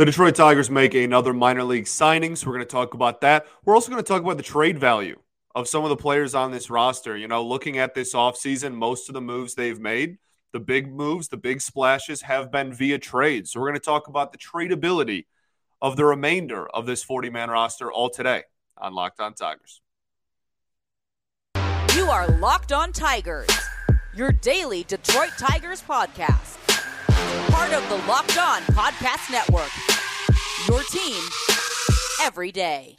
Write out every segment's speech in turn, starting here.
The Detroit Tigers make another minor league signing, so we're going to talk about that. We're also going to talk about the trade value of some of the players on this roster. You know, looking at this offseason, most of the moves they've made, the big moves, the big splashes have been via trade. So we're going to talk about the tradability of the remainder of this 40 man roster all today on Locked On Tigers. You are Locked On Tigers, your daily Detroit Tigers podcast. Part of the Locked On Podcast Network your team every day.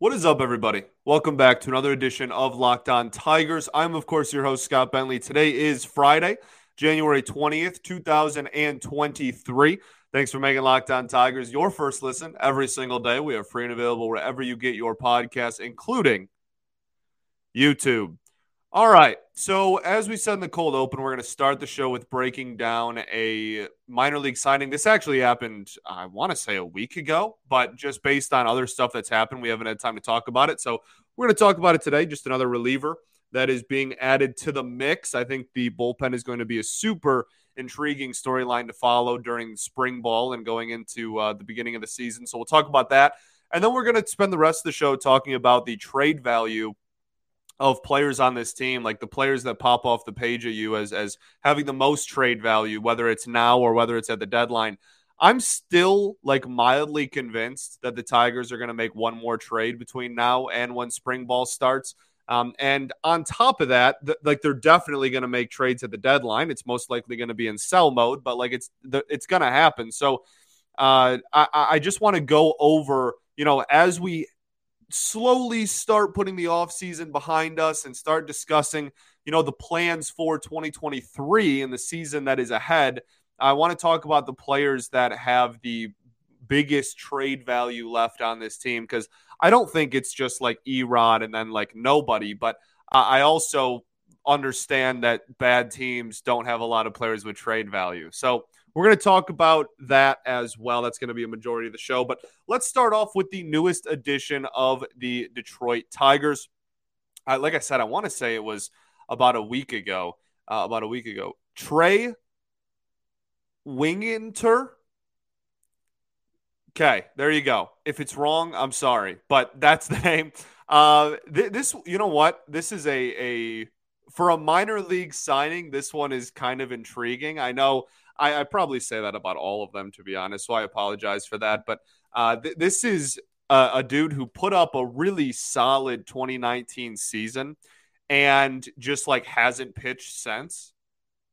What is up, everybody? Welcome back to another edition of Locked On Tigers. I'm, of course, your host, Scott Bentley. Today is Friday, January 20th, 2023. Thanks for making Locked On Tigers your first listen every single day. We are free and available wherever you get your podcasts, including YouTube. All right. So, as we said in the cold open, we're going to start the show with breaking down a minor league signing. This actually happened, I want to say, a week ago, but just based on other stuff that's happened, we haven't had time to talk about it. So, we're going to talk about it today. Just another reliever that is being added to the mix. I think the bullpen is going to be a super intriguing storyline to follow during spring ball and going into uh, the beginning of the season. So, we'll talk about that. And then we're going to spend the rest of the show talking about the trade value of players on this team, like the players that pop off the page at you as as having the most trade value, whether it's now or whether it's at the deadline. I'm still like mildly convinced that the Tigers are going to make one more trade between now and when spring ball starts. Um, and on top of that, th- like they're definitely going to make trades at the deadline. It's most likely going to be in sell mode, but like it's it's going to happen. So uh, I, I just want to go over, you know, as we slowly start putting the offseason behind us and start discussing, you know, the plans for 2023 and the season that is ahead, I want to talk about the players that have the biggest trade value left on this team because I don't think it's just like Erod and then like nobody, but I also understand that bad teams don't have a lot of players with trade value. So we're going to talk about that as well. That's going to be a majority of the show. But let's start off with the newest edition of the Detroit Tigers. Uh, like I said, I want to say it was about a week ago. Uh, about a week ago. Trey Wingenter. Okay, there you go. If it's wrong, I'm sorry, but that's the name. Uh, th- this, you know what? This is a a for a minor league signing. This one is kind of intriguing. I know I, I, probably say that about all of them, to be honest. So I apologize for that. But uh, th- this is a, a dude who put up a really solid 2019 season and just like hasn't pitched since.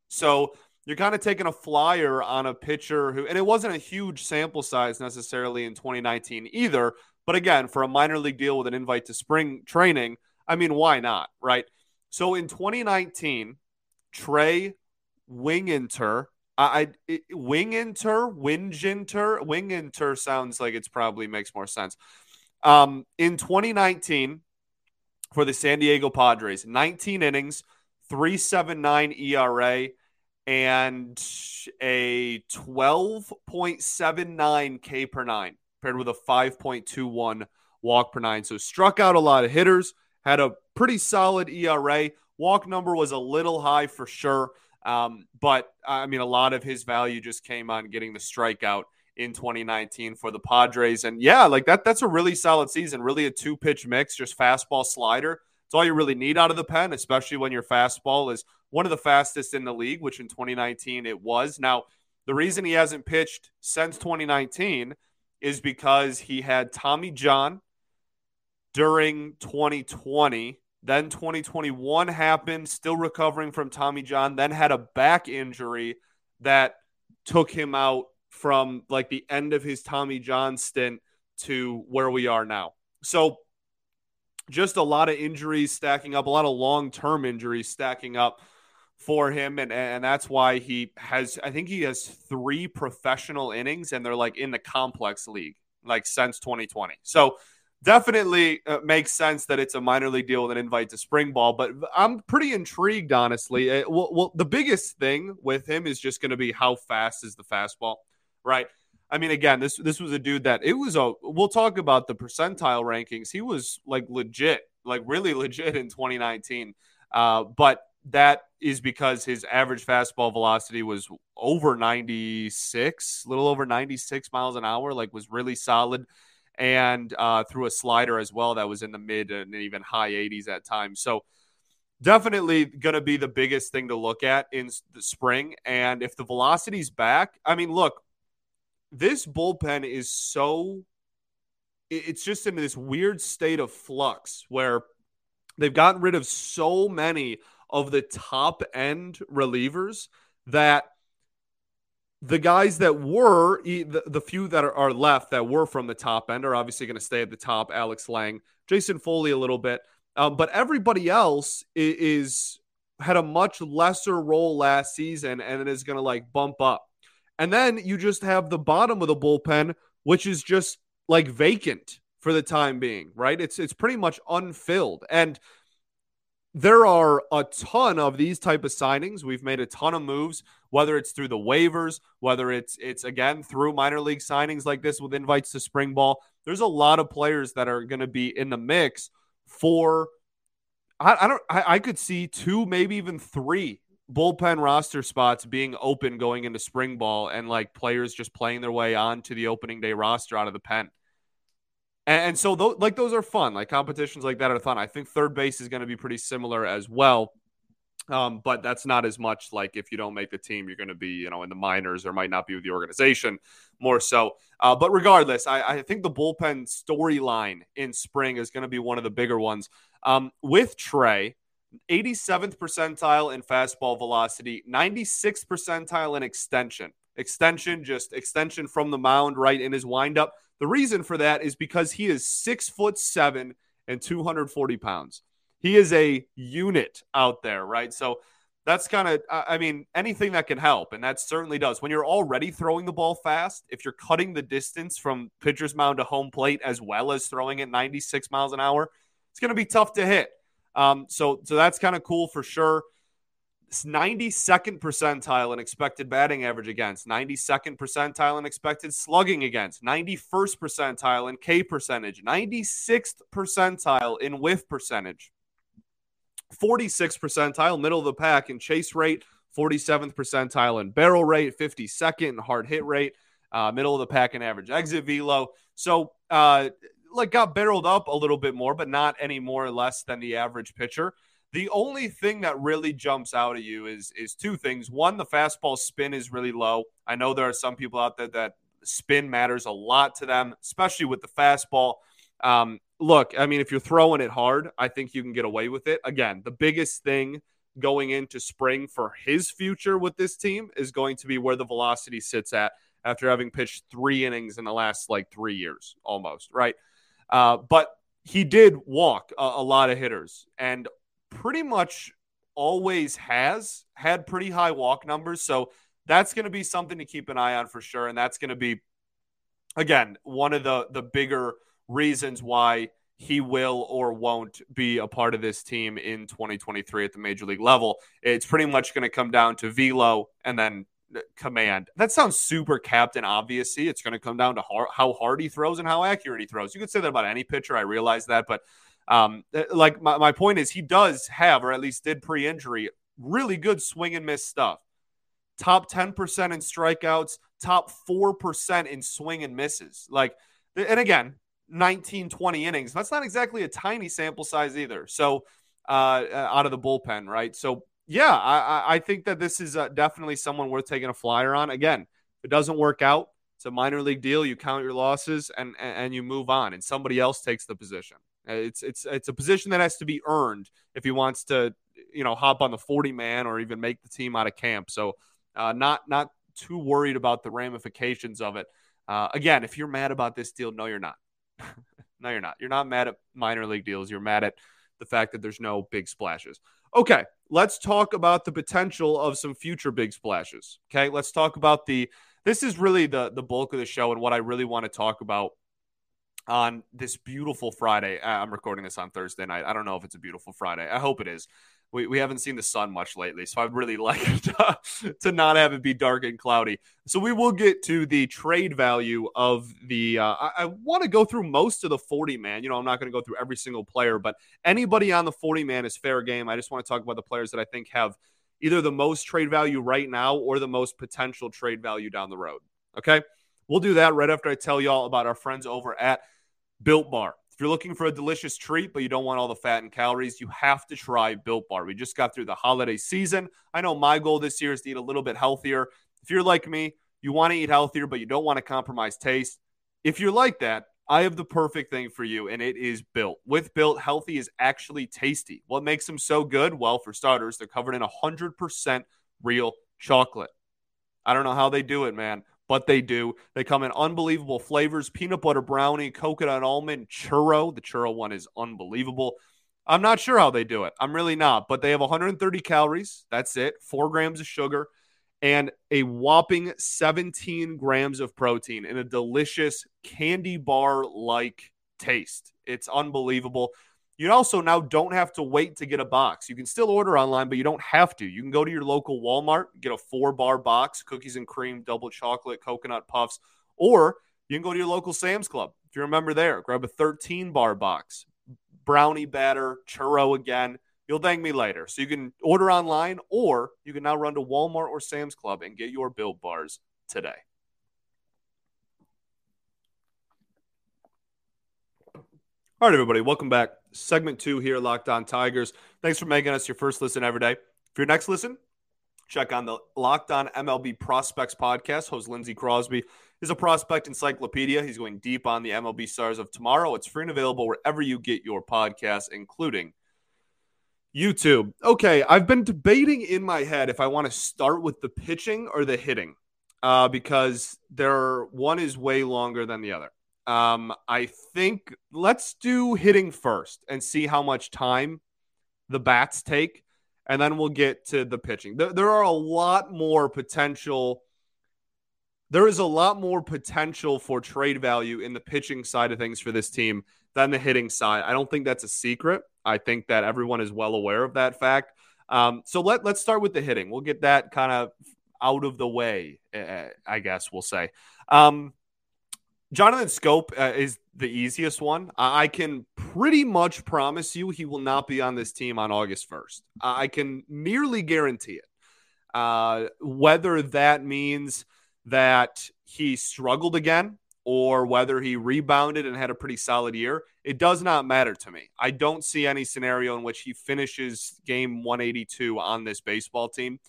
So you're kind of taking a flyer on a pitcher who, and it wasn't a huge sample size necessarily in 2019 either. But again, for a minor league deal with an invite to spring training, I mean, why not? Right. So in 2019, Trey Wingenter I, I Winginter, Winginter, Winginter sounds like it's probably makes more sense. Um, in 2019, for the San Diego Padres, 19 innings, 379 ERA, and a 12.79 K per nine, paired with a 5.21 walk per nine. So struck out a lot of hitters, had a pretty solid ERA. Walk number was a little high for sure. Um, but I mean, a lot of his value just came on getting the strikeout in 2019 for the Padres. And yeah, like that, that's a really solid season. Really a two pitch mix, just fastball slider. It's all you really need out of the pen, especially when your fastball is one of the fastest in the league, which in 2019 it was. Now, the reason he hasn't pitched since 2019 is because he had Tommy John during 2020 then 2021 happened, still recovering from Tommy John, then had a back injury that took him out from like the end of his Tommy John stint to where we are now. So just a lot of injuries stacking up, a lot of long-term injuries stacking up for him and and that's why he has I think he has 3 professional innings and they're like in the complex league like since 2020. So definitely uh, makes sense that it's a minor league deal with an invite to spring ball. But I'm pretty intrigued, honestly. It, well, well, the biggest thing with him is just going to be how fast is the fastball, right? I mean, again, this this was a dude that it was a. We'll talk about the percentile rankings. He was like legit like really legit in 2019. Uh, but that is because his average fastball velocity was over 96, a little over 96 miles an hour, like was really solid. And uh, threw a slider as well that was in the mid and even high 80s at times. So definitely going to be the biggest thing to look at in the spring. And if the velocity's back, I mean, look, this bullpen is so it's just in this weird state of flux where they've gotten rid of so many of the top end relievers that the guys that were the, few that are, left that were from the top end are obviously going to stay at the top alex lange jason foley a little bit um, but everybody else is, is, had a much lesser role last season and is going to like bump up and then you just have the bottom of the bullpen which is just like vacant for the time being right it's it's pretty much unfilled and there are a ton of these type of signings. We've made a ton of moves, whether it's through the waivers, whether it's it's again through minor league signings like this with invites to spring ball. There's a lot of players that are going to be in the mix for. I, I don't. I, I could see two, maybe even three bullpen roster spots being open going into spring ball, and like players just playing their way on to the opening day roster out of the pen. And, so, those, like those are fun. Like competitions like that are fun. I think third base is going to be pretty similar as well. Um, but that's not as much like if you don't make the team, you're going to be, you know, in the minors or might not be with the organization more so. Uh, but regardless, I, I, think the bullpen storyline in spring is going to be one of the bigger ones. Um, with Trey, 87th percentile in fastball velocity, 96th percentile in extension. Extension, just extension from the mound right in his windup. The reason for that is because he is six foot seven and 240 pounds. He is a unit out there, right? So that's kind of, I mean, anything that can help. And that certainly does. When you're already throwing the ball fast, if you're cutting the distance from pitcher's mound to home plate as well as throwing it 96 miles an hour, it's going to be tough to hit. Um, so, so that's kind of cool for sure. 92nd percentile in expected batting average against, 92nd percentile in expected slugging against, 91st percentile in K percentage, 96th percentile in whiff percentage, 46th percentile, middle of the pack in chase rate, 47th percentile in barrel rate, 52nd in hard hit rate, uh, middle of the pack in average exit velo. So, uh, like got barreled up a little bit more, but not any more or less than the average pitcher. The only thing that really jumps out at you is is two things. One, the fastball spin is really low. I know there are some people out there that spin matters a lot to them, especially with the fastball. Um, look, I mean, if you're throwing it hard, I think you can get away with it. Again, the biggest thing going into spring for his future with this team is going to be where the velocity sits at after having pitched three innings in the last like three years almost, right? Uh, but he did walk a, a lot of hitters, and pretty much always has had pretty high walk numbers. So that's going to be something to keep an eye on for sure. And that's going to be, again, one of the, the bigger reasons why he will or won't be a part of this team in 2023 at the major league level. It's pretty much going to come down to velo and then command. That sounds super captain obvious. It's going to come down to how hard he throws and how accurate he throws. You could say that about any pitcher. I realize that, but um, eh, like my, my point is, he does have, or at least did pre injury, really good swing and miss stuff. Top 10% in strikeouts, top 4% in swing and misses. Like, and again, 19, 20 innings. That's not exactly a tiny sample size either. So, uh, uh, out of the bullpen, right? So, yeah, I, I think that this is uh, definitely someone worth taking a flyer on. Again, if it doesn't work out, it's a minor league deal. You count your losses and and you move on, and somebody else takes the position. Uh, it's it's it's a position that has to be earned if he wants to, you know, hop on the 40 man or even make the team out of camp. So, uh, not not too worried about the ramifications of it. Uh, again, if you're mad about this deal, no, you're not. no, you're not. You're not mad at minor league deals. You're mad at the fact that there's no big splashes. Okay, let's talk about the potential of some future big splashes. Okay, let's talk about the. This is really the the bulk of the show and what I really want to talk about on this beautiful Friday. I'm recording this on Thursday night. I don't know if it's a beautiful Friday. I hope it is. We, we haven't seen the sun much lately, so I'd really like to, to not have it be dark and cloudy. So we will get to the trade value of the. Uh, I, I want to go through most of the 40 man. You know, I'm not going to go through every single player, but anybody on the 40 man is fair game. I just want to talk about the players that I think have either the most trade value right now or the most potential trade value down the road. Okay. We'll do that right after I tell y'all about our friends over at Built Bar. If you're looking for a delicious treat, but you don't want all the fat and calories, you have to try Built Bar. We just got through the holiday season. I know my goal this year is to eat a little bit healthier. If you're like me, you want to eat healthier, but you don't want to compromise taste. If you're like that, I have the perfect thing for you, and it is Built. With Built, healthy is actually tasty. What makes them so good? Well, for starters, they're covered in 100% real chocolate. I don't know how they do it, man but they do. They come in unbelievable flavors peanut butter brownie, coconut almond, churro. The churro one is unbelievable. I'm not sure how they do it. I'm really not, but they have 130 calories. That's it. Four grams of sugar and a whopping 17 grams of protein in a delicious candy bar like taste. It's unbelievable. You also now don't have to wait to get a box. You can still order online, but you don't have to. You can go to your local Walmart, get a four bar box, cookies and cream, double chocolate, coconut puffs, or you can go to your local Sam's Club. If you remember there, grab a 13 bar box, brownie batter, churro again. You'll thank me later. So you can order online, or you can now run to Walmart or Sam's Club and get your built bars today. All right, everybody, welcome back. Segment two here, Locked On Tigers. Thanks for making us your first listen every day. For your next listen, check on the Locked On MLB Prospects podcast. Host Lindsey Crosby is a prospect encyclopedia. He's going deep on the MLB stars of tomorrow. It's free and available wherever you get your podcasts, including YouTube. Okay, I've been debating in my head if I want to start with the pitching or the hitting uh, because there one is way longer than the other. Um, I think let's do hitting first and see how much time the bats take, and then we'll get to the pitching. There, there are a lot more potential. There is a lot more potential for trade value in the pitching side of things for this team than the hitting side. I don't think that's a secret. I think that everyone is well aware of that fact. Um, so let let's start with the hitting. We'll get that kind of out of the way, eh, eh, I guess we'll say. Um, Jonathan Schoop uh, is the easiest one. I can pretty much promise you he will not be on this team on August 1st. I can nearly guarantee it. Uh, whether that means that he struggled again or whether he rebounded and had a pretty solid year, it does not matter to me. I don't see any scenario in which he finishes game 182 on this baseball team.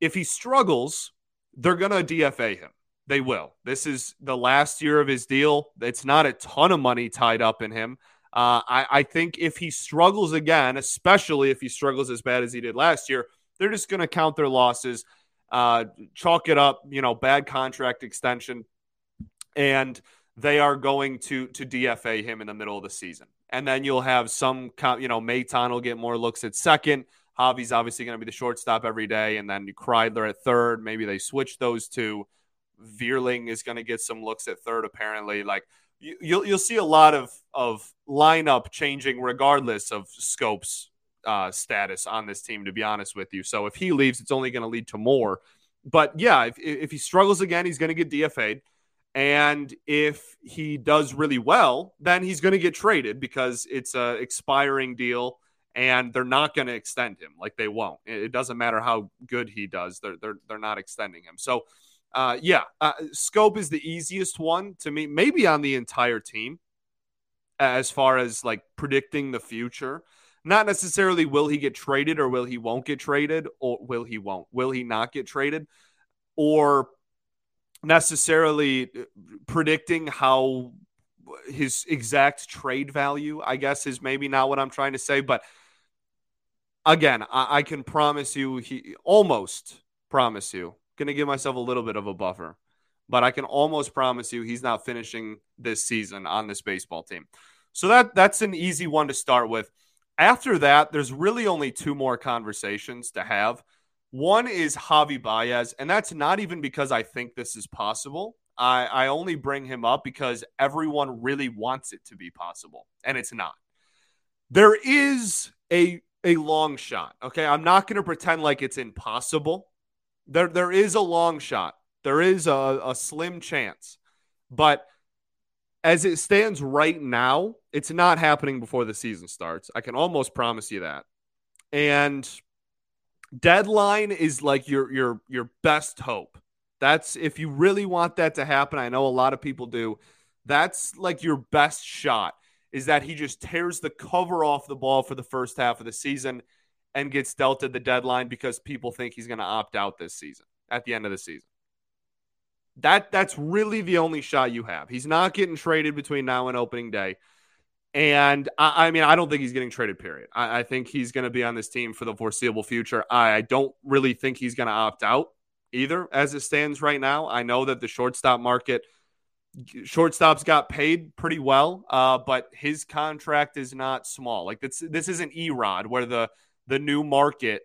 If he struggles, they're going to DFA him. They will. This is the last year of his deal. It's not a ton of money tied up in him. Uh, I, I think if he struggles again, especially if he struggles as bad as he did last year, they're just going to count their losses, uh, chalk it up, you know, bad contract extension, and they are going to to DFA him in the middle of the season. And then you'll have some, you know, Maton will get more looks at second. Javi's obviously going to be the shortstop every day, and then Kreidler at third. Maybe they switch those two. Vierling is going to get some looks at third, apparently. Like you, you'll you'll see a lot of of lineup changing regardless of Schoop's uh, status on this team. To be honest with you, so if he leaves, it's only going to lead to more. But yeah, if if he struggles again, he's going to get DFA'd. And if he does really well, then he's going to get traded because it's a expiring deal and they're not going to extend him. Like they won't. It doesn't matter how good he does. They're they're they're not extending him. So uh, yeah, uh, Schoop is the easiest one to me, maybe on the entire team, as far as like predicting the future. Not necessarily will he get traded or will he won't get traded or will he won't? Will he not get traded? Or necessarily uh, predicting how his exact trade value, I guess, is maybe not what I'm trying to say. But again, I, I can promise you, he almost promise you going to give myself a little bit of a buffer. But I can almost promise you he's not finishing this season on this baseball team. So that that's an easy one to start with. After that, there's really only two more conversations to have. One is Javi Baez, and that's not even because I think this is possible. I, I only bring him up because everyone really wants it to be possible, and it's not. There is a a long shot. Okay. I'm not going to pretend like it's impossible. There, there is a long shot. There is a, a slim chance. But as it stands right now, it's not happening before the season starts. I can almost promise you that. And deadline is like your your your best hope. That's if you really want that to happen. I know a lot of people do. That's like your best shot is that he just tears the cover off the ball for the first half of the season and gets dealt at the deadline because people think he's going to opt out this season at the end of the season. That that's really the only shot you have. He's not getting traded between now and opening day. And I, I mean, I don't think he's getting traded, period. I, I think he's going to be on this team for the foreseeable future. I, I don't really think he's going to opt out either as it stands right now. I know that the shortstop market – shortstops got paid pretty well, uh, but his contract is not small. Like this, this isn't Erod where the the new market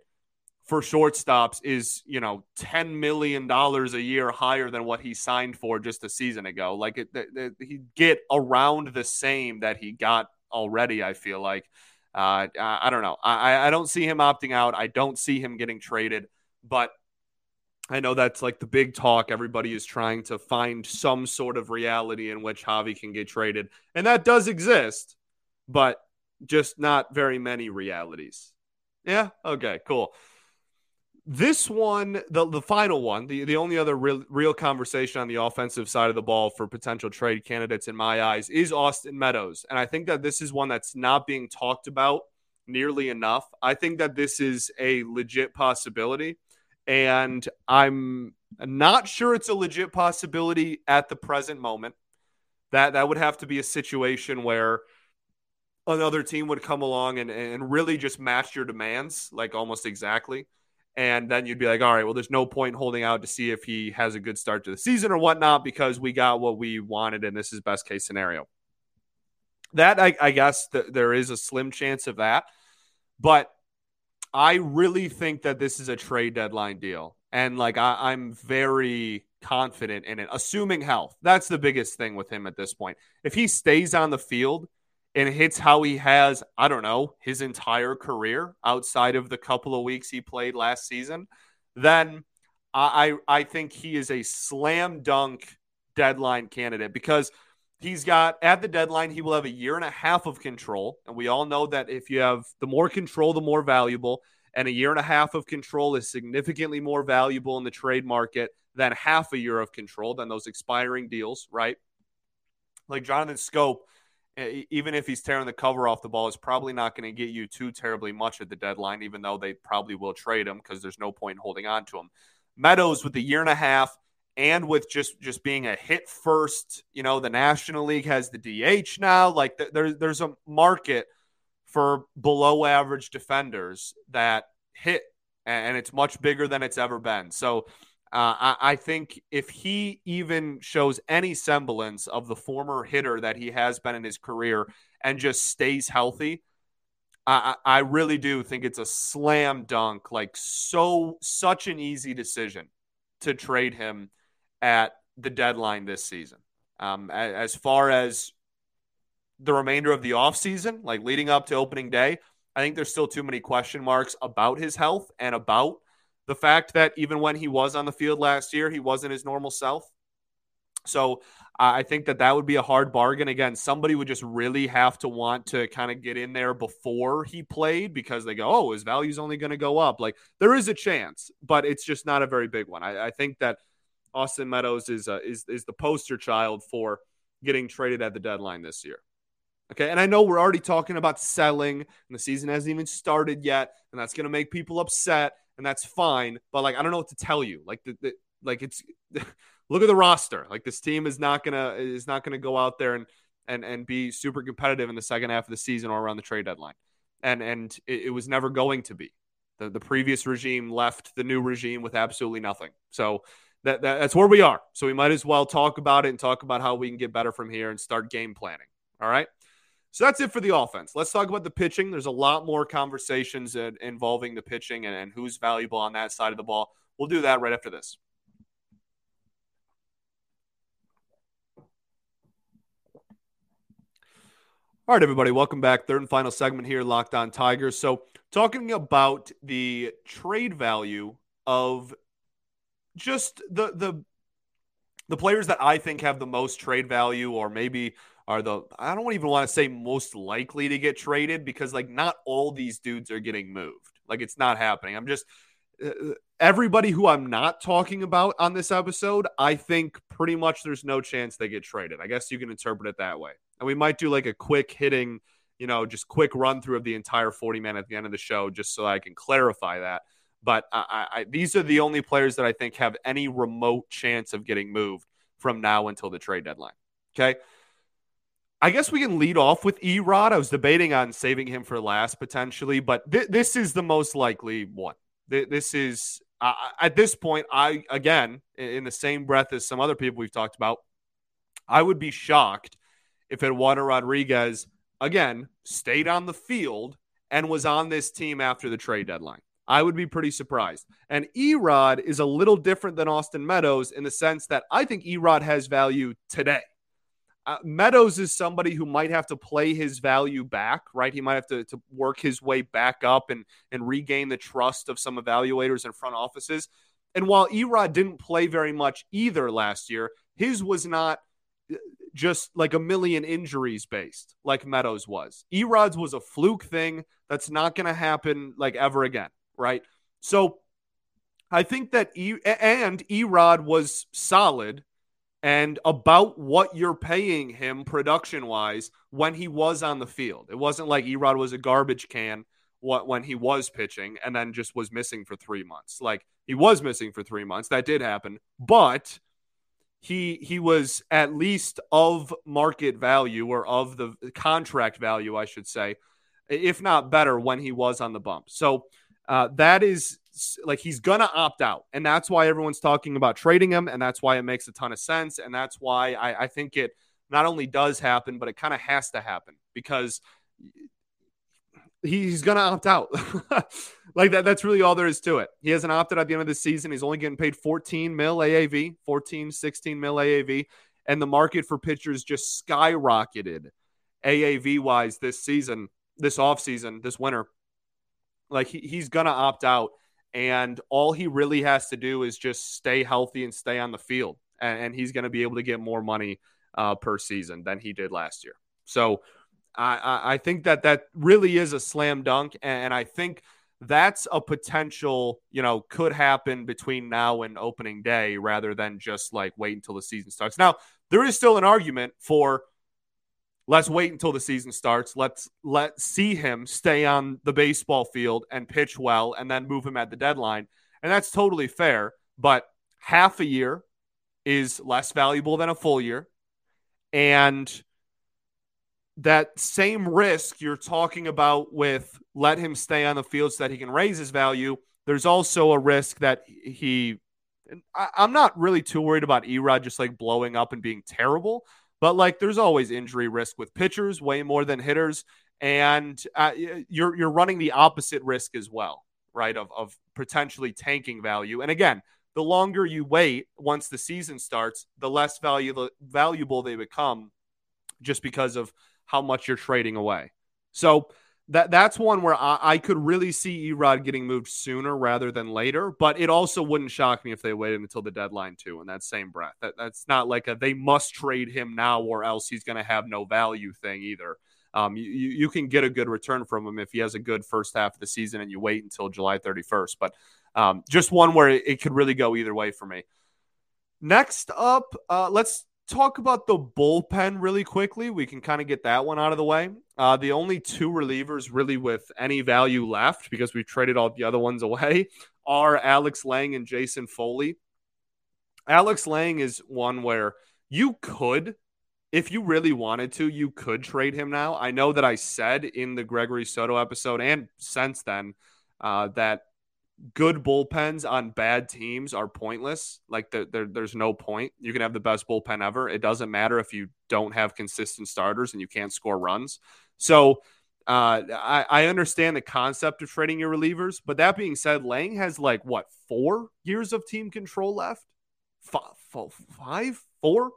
for shortstops is you know ten million dollars a year higher than what he signed for just a season ago. Like it, he get around the same that he got already. I feel like uh, I, I don't know. I I don't see him opting out. I don't see him getting traded, but I know that's like the big talk. Everybody is trying to find some sort of reality in which Javi can get traded. And that does exist, but just not very many realities. Yeah. Okay, cool. This one, the, the final one, the, the only other real, real conversation on the offensive side of the ball for potential trade candidates in my eyes is Austin Meadows. And I think that this is one that's not being talked about nearly enough. I think that this is a legit possibility and I'm not sure it's a legit possibility at the present moment. That that would have to be a situation where another team would come along and, and really just match your demands, like almost exactly. And then you'd be like, all right, well, there's no point holding out to see if he has a good start to the season or whatnot because we got what we wanted and this is best case scenario. That I, I guess th- there is a slim chance of that. But I really think that this is a trade deadline deal. And like I, am very confident in it, assuming health. That's the biggest thing with him at this point. If he stays on the field and hits how he has, I don't know, his entire career outside of the couple of weeks he played last season, then I I think he is a slam dunk deadline candidate because – He's got at the deadline, he will have a year and a half of control. And we all know that if you have the more control, the more valuable. And a year and a half of control is significantly more valuable in the trade market than half a year of control, than those expiring deals, right? Like Jonathan Schoop, even if he's tearing the cover off the ball, is probably not going to get you too terribly much at the deadline, even though they probably will trade him because there's no point in holding on to him. Meadows with the year and a half and with just just being a hit first, you know, the National League has the DH now. Like th- there's there's a market for below average defenders that hit, and it's much bigger than it's ever been. So. Uh, I, I, think if he even shows any semblance of the former hitter that he has been in his career and just stays healthy, I, I really do think it's a slam dunk, like so such an easy decision to trade him at the deadline this season. Um, as far as the remainder of the offseason, like leading up to opening day, I think there's still too many question marks about his health and about the fact that even when he was on the field last year, he wasn't his normal self. So I think that that would be a hard bargain. Again, somebody would just really have to want to kind of get in there before he played because they go, oh, his value's only going to go up. Like there is a chance, but it's just not a very big one. I, I think that Austin Meadows is uh, is is the poster child for getting traded at the deadline this year. Okay, and I know we're already talking about selling, and the season hasn't even started yet, and that's going to make people upset, and that's fine. But like, I don't know what to tell you. Like, the, the like it's look at the roster. Like, this team is not gonna is not gonna go out there and and and be super competitive in the second half of the season or around the trade deadline, and and it, it was never going to be. The the previous regime left the new regime with absolutely nothing. So that, that that's where we are. So we might as well talk about it and talk about how we can get better from here and start game planning. All right. So that's it for the offense. Let's talk about the pitching. There's a lot more conversations involving the pitching and, and who's valuable on that side of the ball. We'll do that right after this. All right, everybody, welcome back. Third and final segment here, Locked On Tigers. So, talking about the trade value of just the the the players that I think have the most trade value, or maybe are the I don't even want to say most likely to get traded because like not all these dudes are getting moved. Like it's not happening. I'm just uh, everybody who I'm not talking about on this episode, I think pretty much there's no chance they get traded. I guess you can interpret it that way. And we might do like a quick hitting, you know, just quick run through of the entire 40 man at the end of the show, just so I can clarify that. But I, I, these are the only players that I think have any remote chance of getting moved from now until the trade deadline. Okay. I guess we can lead off with Erod. I was debating on saving him for last potentially, but th- this is the most likely one. Th- this is uh, at this point. I again, in the same breath as some other people we've talked about, I would be shocked if Eduardo Rodriguez again stayed on the field and was on this team after the trade deadline. I would be pretty surprised. And Erod is a little different than Austin Meadows in the sense that I think Erod has value today. Uh, Meadows is somebody who might have to play his value back, right? He might have to, to work his way back up and, and regain the trust of some evaluators and front offices. And while Erod didn't play very much either last year, his was not uh, just like a million injuries based like Meadows was. Erod's was a fluke thing that's not going to happen like ever again, right? So I think that e- and Erod was solid and about what you're paying him production wise when he was on the field. It wasn't like Erod was a garbage can when he was pitching and then just was missing for three months. Like he was missing for three months. That did happen. But he he was at least of market value or of the contract value, I should say, if not better when he was on the bump. So uh, that is like he's gonna opt out, and that's why everyone's talking about trading him, and that's why it makes a ton of sense, and that's why I, I think it not only does happen, but it kind of has to happen because he's gonna opt out. like that, that's really all there is to it. He hasn't opted at the end of the season. He's only getting paid 14 mil AAV, 14, 16 mil AAV, and the market for pitchers just skyrocketed AAV wise this season, this offseason, this winter. Like he, he's gonna opt out, and all he really has to do is just stay healthy and stay on the field, and, and he's gonna be able to get more money uh, per season than he did last year. So I, I think that that really is a slam dunk, and I think that's a potential, you know, could happen between now and opening day rather than just like wait until the season starts. Now, there is still an argument for let's wait until the season starts. Let's let see him stay on the baseball field and pitch well and then move him at the deadline. And that's totally fair, but half a year is less valuable than a full year. And that same risk you're talking about with let him stay on the field so that he can raise his value. There's also a risk that he, I, am not really too worried about Erod just like blowing up and being terrible, but like there's always injury risk with pitchers way more than hitters, and uh, you're you're running the opposite risk as well, right? Of of potentially tanking value. And again, the longer you wait once the season starts, the less valuable valuable they become, just because of how much you're trading away. So that that's one where I, I could really see Erod getting moved sooner rather than later. But it also wouldn't shock me if they waited until the deadline too. In that same breath, that that's not like a they must trade him now or else he's going to have no value thing either. Um, you, you can get a good return from him if he has a good first half of the season and you wait until July 31st. But um, just one where it, it could really go either way for me. Next up, uh, let's talk about the bullpen really quickly. We can kind of get that one out of the way. Uh, the only two relievers really with any value left because we traded all the other ones away are Alex Lange and Jason Foley. Alex Lange is one where you could, if you really wanted to, you could trade him now. I know that I said in the Gregory Soto episode and since then uh, that good bullpens on bad teams are pointless. Like the, the, there's no point. You can have the best bullpen ever. It doesn't matter if you don't have consistent starters and you can't score runs. So uh, I, I understand the concept of trading your relievers, but that being said, Lange has like what four years of team control left? Five, five, four,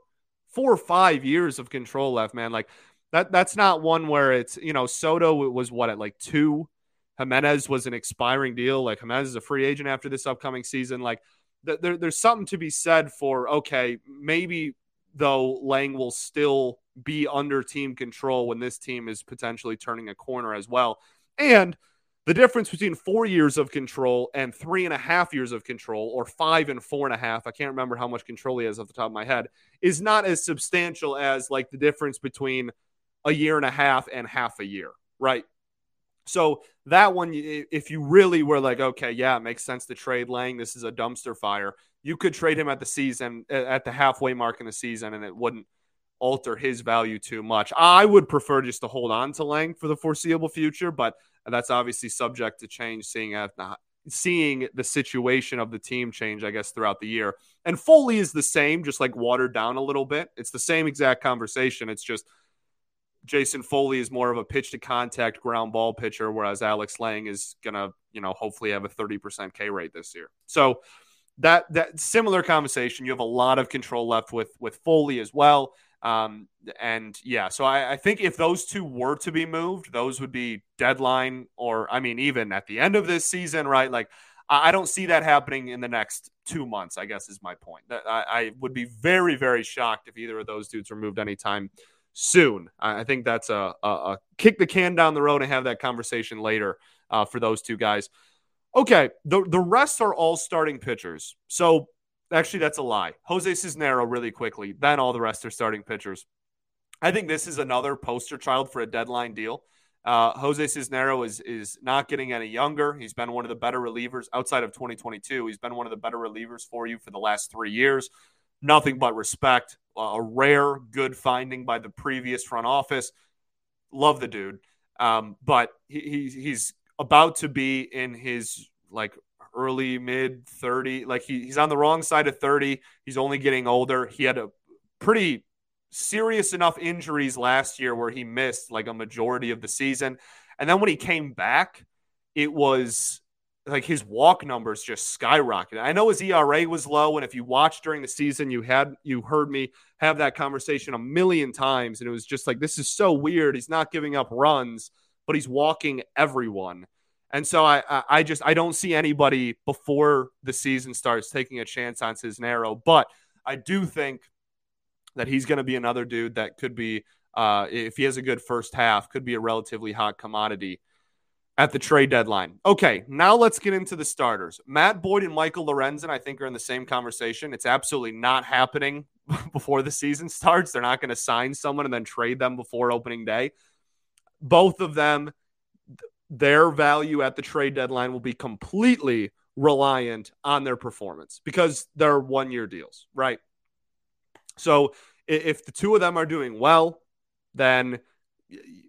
four or five years of control left, man. Like that that's not one where it's you know Soto was what at like two. Jimenez was an expiring deal. Like Jimenez is a free agent after this upcoming season. Like th- there, there's something to be said for okay, maybe though Lange will still be under team control when this team is potentially turning a corner as well. And the difference between four years of control and three and a half years of control, or five and four and a half, I can't remember how much control he has off the top of my head, is not as substantial as like the difference between a year and a half and half a year, right? So that one, if you really were like, okay, yeah, it makes sense to trade Lange. This is a dumpster fire. You could trade him at the season, at the halfway mark in the season, and it wouldn't alter his value too much. I would prefer just to hold on to Lange for the foreseeable future, but that's obviously subject to change, seeing at seeing the situation of the team change, I guess, throughout the year. And Foley is the same, just like watered down a little bit. It's the same exact conversation. It's just Jason Foley is more of a pitch to contact ground ball pitcher, whereas Alex Lange is gonna, you know, hopefully have a 30% K rate this year. So that that similar conversation. You have a lot of control left with with Foley as well. Um, and yeah, so I, I, think if those two were to be moved, those would be deadline or I mean, even at the end of this season, right? Like I, don't see that happening in the next two months, I guess is my point. I, I, would be very, very shocked if either of those dudes were moved anytime soon. I, think that's a, a, a, kick the can down the road and have that conversation later uh, for those two guys. Okay, the the rest are all starting pitchers. So Actually, that's a lie. Jose Cisnero, really quickly. Then all the rest are starting pitchers. I think this is another poster child for a deadline deal. Uh, Jose Cisnero is is not getting any younger. He's been one of the better relievers outside of 2022. He's been one of the better relievers for you for the last three years. Nothing but respect. A rare good finding by the previous front office. Love the dude, um, but he, he, he's about to be in his like early mid 30. Like he, he's on the wrong side of 30. He's only getting older. He had a pretty serious enough injuries last year where he missed like a majority of the season. And then when he came back, it was like his walk numbers just skyrocketed. I know his ERA was low, and if you watched during the season, you had you heard me have that conversation a million times, and it was just like this is so weird. He's not giving up runs, but he's walking everyone. And so I, I just I don't see anybody before the season starts taking a chance on Cisnero, but I do think that he's going to be another dude that could be, uh, if he has a good first half, could be a relatively hot commodity at the trade deadline. Okay, now let's get into the starters. Matt Boyd and Michael Lorenzen, I think, are in the same conversation. It's absolutely not happening before the season starts. They're not going to sign someone and then trade them before opening day. Both of them their value at the trade deadline will be completely reliant on their performance because they're one year deals, right? So if the two of them are doing well, then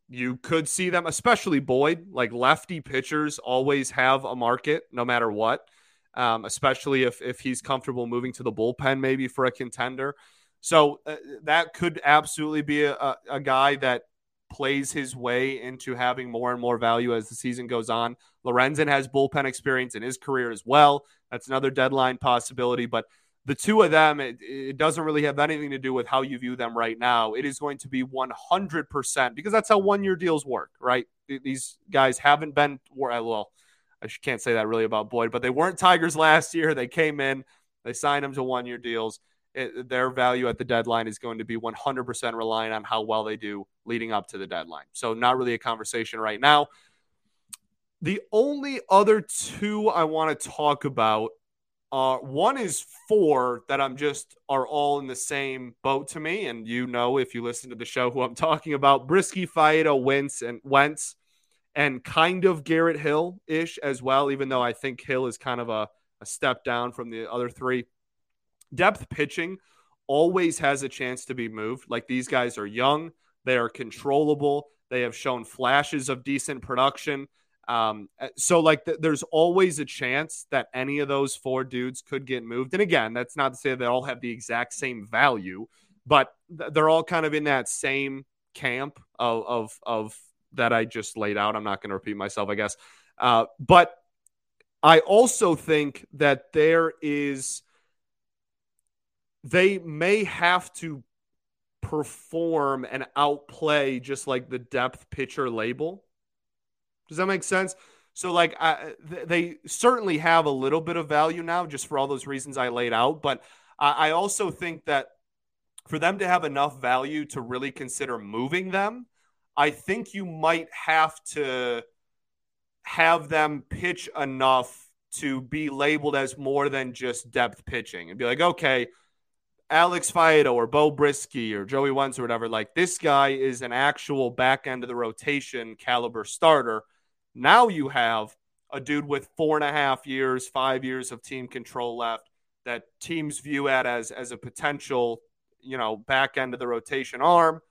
you could see them, especially Boyd, like lefty pitchers always have a market no matter what, um, especially if, if he's comfortable moving to the bullpen maybe for a contender. So uh, that could absolutely be a, a, a guy that plays his way into having more and more value as the season goes on. Lorenzen has bullpen experience in his career as well. That's another deadline possibility. But the two of them, it, it, doesn't really have anything to do with how you view them right now. It is going to be 100% because that's how one year deals work, right? These guys haven't been, uh, well, I can't say that really about Boyd, but they weren't Tigers last year. They came in, they signed them to one year deals it, their value at the deadline is going to be 100% relying on how well they do leading up to the deadline. So, not really a conversation right now. The only other two I want to talk about uh, one is four that I'm just are all in the same boat to me. And you know, if you listen to the show, who I'm talking about Brieske, Faedo, Wentz, and Wentz, and kind of Garrett Hill ish as well, even though I think Hill is kind of a, a step down from the other three depth pitching always has a chance to be moved. Like these guys are young, they are controllable, they have shown flashes of decent production. Um, eh, so like th- there's always a chance that any of those four dudes could get moved. And again, that's not to say they all have the exact same value, but th- they're all kind of in that same camp of, of, of that I just laid out. I'm not going to repeat myself, I guess. Uh, but I also think that there is they may have to perform and outplay just like the depth pitcher label. Does that make sense? So, like, I, they certainly have a little bit of value now, just for all those reasons I laid out. But I also think that for them to have enough value to really consider moving them, I think you might have to have them pitch enough to be labeled as more than just depth pitching and be like, okay, Alex Faedo or Bo Brieske or Joey Wentz or whatever, like this guy is an actual back end of the rotation caliber starter. Now you have a dude with four and a half years, five years of team control left that teams view at as as a potential, you know, back end of the rotation arm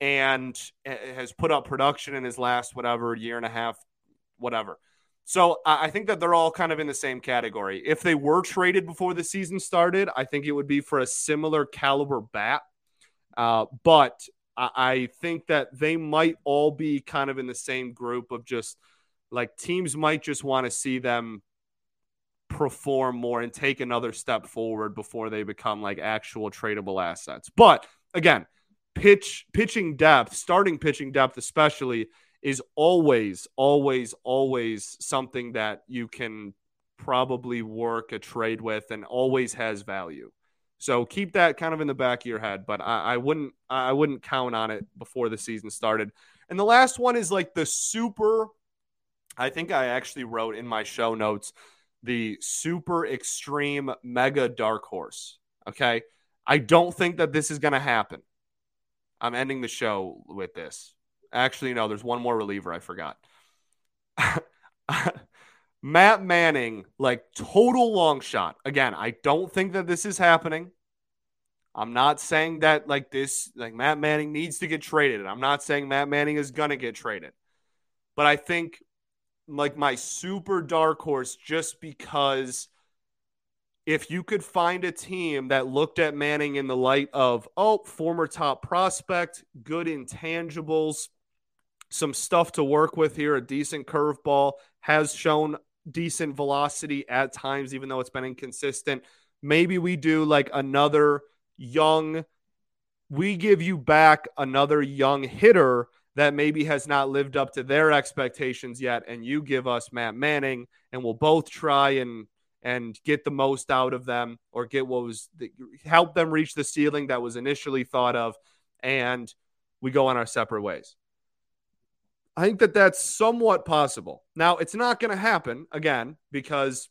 and has put up production in his last whatever year and a half, whatever. So I think that they're all kind of in the same category. If they were traded before the season started, I think it would be for a similar caliber bat. Uh, but I think that they might all be kind of in the same group of just like teams might just want to see them perform more and take another step forward before they become like actual tradable assets. But again, pitch pitching depth, starting pitching depth especially is always always always something that you can probably work a trade with and always has value. So keep that kind of in the back of your head, but I, I wouldn't I wouldn't count on it before the season started. And the last one is like the super I think I actually wrote in my show notes the super extreme mega dark horse. Okay. I don't think that this is going to happen. I'm ending the show with this. Actually, no, there's one more reliever I forgot. Matt Manning, like total long shot. Again, I don't think that this is happening. I'm not saying that like this, like Matt Manning needs to get traded. I'm not saying Matt Manning is going to get traded. But I think like my super dark horse just because if you could find a team that looked at Manning in the light of, oh, former top prospect, good intangibles, some stuff to work with here, a decent curveball, has shown decent velocity at times, even though it's been inconsistent. Maybe we do like another young, we give you back another young hitter that maybe has not lived up to their expectations yet and you give us Matt Manning and we'll both try and and get the most out of them or get what was the, help them reach the ceiling that was initially thought of and we go on our separate ways. I think that that's somewhat possible. Now, it's not going to happen again because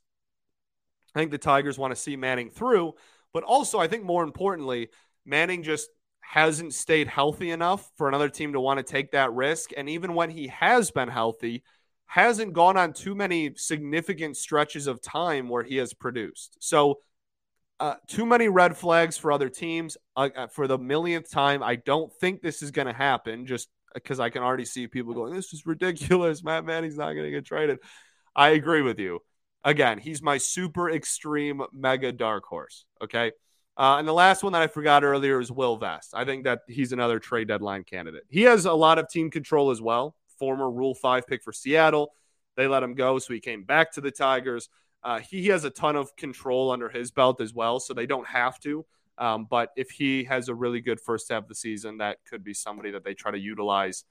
I think the Tigers want to see Manning through, but also I think more importantly, Manning just hasn't stayed healthy enough for another team to want to take that risk. And even when he has been healthy, hasn't gone on too many significant stretches of time where he has produced. So, uh, too many red flags for other teams. Uh, uh for the millionth time, I don't think this is going to happen just because I can already see people going, This is ridiculous. Matt Manning's not going to get traded. I agree with you. Again, he's my super extreme mega dark horse. Okay. Uh, and the last one that I forgot earlier is Will Vest. I think that he's another trade deadline candidate. He has a lot of team control as well. Former Rule 5 pick for Seattle. They let him go, so he came back to the Tigers. Uh, he has a ton of control under his belt as well, so they don't have to. Um, but if he has a really good first half of the season, that could be somebody that they try to utilize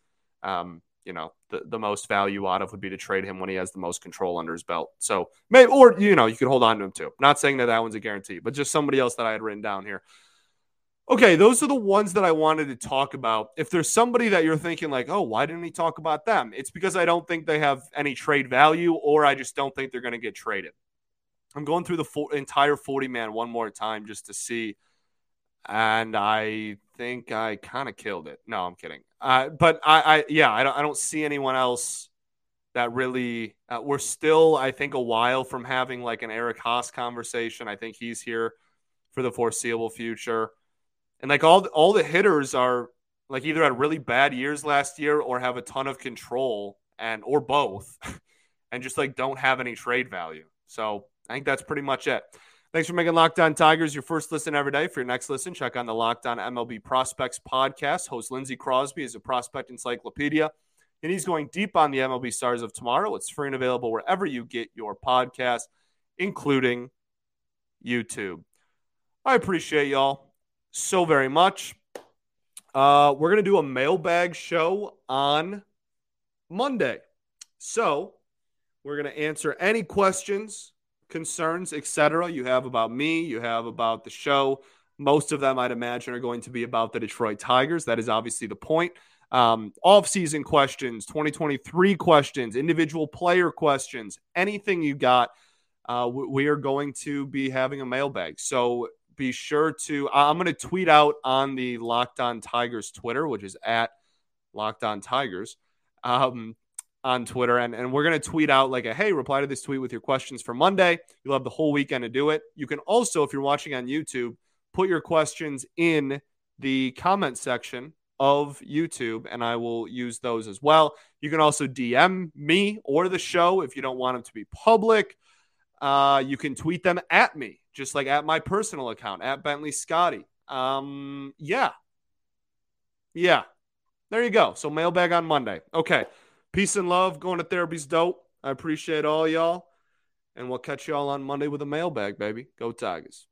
um, you know the, the most value out of would be to trade him when he has the most control under his belt. So maybe, or you know, you could hold on to him too. Not saying that that one's a guarantee, but just somebody else that I had written down here. Okay, those are the ones that I wanted to talk about. If there's somebody that you're thinking like, oh, why didn't he talk about them? It's because I don't think they have any trade value, or I just don't think they're going to get traded. I'm going through the full, entire 40 man one more time just to see and I think I kind of killed it. No, I'm kidding. Uh, but I, I, yeah, I don't, I don't see anyone else that really. Uh, we're still, I think, a while from having like an Eric Haase conversation. I think he's here for the foreseeable future, and like all, all the hitters are like either had really bad years last year or have a ton of control and or both, and just like don't have any trade value. So I think that's pretty much it. Thanks for making Locked On Tigers your first listen every day. For your next listen, check on the Locked On MLB Prospects podcast. Host Lindsey Crosby is a prospect encyclopedia, and he's going deep on the MLB stars of tomorrow. It's free and available wherever you get your podcast, including YouTube. I appreciate y'all so very much. Uh, we're gonna do a mailbag show on Monday. So we're gonna answer any questions, concerns, etc. You have about me, you have about the show. Most of them, I'd imagine, are going to be about the Detroit Tigers. That is obviously the point. Um, off-season questions, 2023 questions, individual player questions, anything you got. Uh, we are going to be having a mailbag. So be sure to, I'm going to tweet out on the Locked On Tigers Twitter, which is at Locked On Tigers um, on Twitter. And, and we're going to tweet out like a, hey, reply to this tweet with your questions for Monday. You'll have the whole weekend to do it. You can also, if you're watching on YouTube, put your questions in the comment section of YouTube, and I will use those as well. You can also DM me or the show if you don't want them to be public. Uh, you can tweet them at me, just like at my personal account, at Bentley Scotty. Um, yeah. Yeah. There you go. So mailbag on Monday. Okay. Peace and love. Going to therapy's dope. I appreciate all y'all. And we'll catch y'all on Monday with a mailbag, baby. Go Tigers.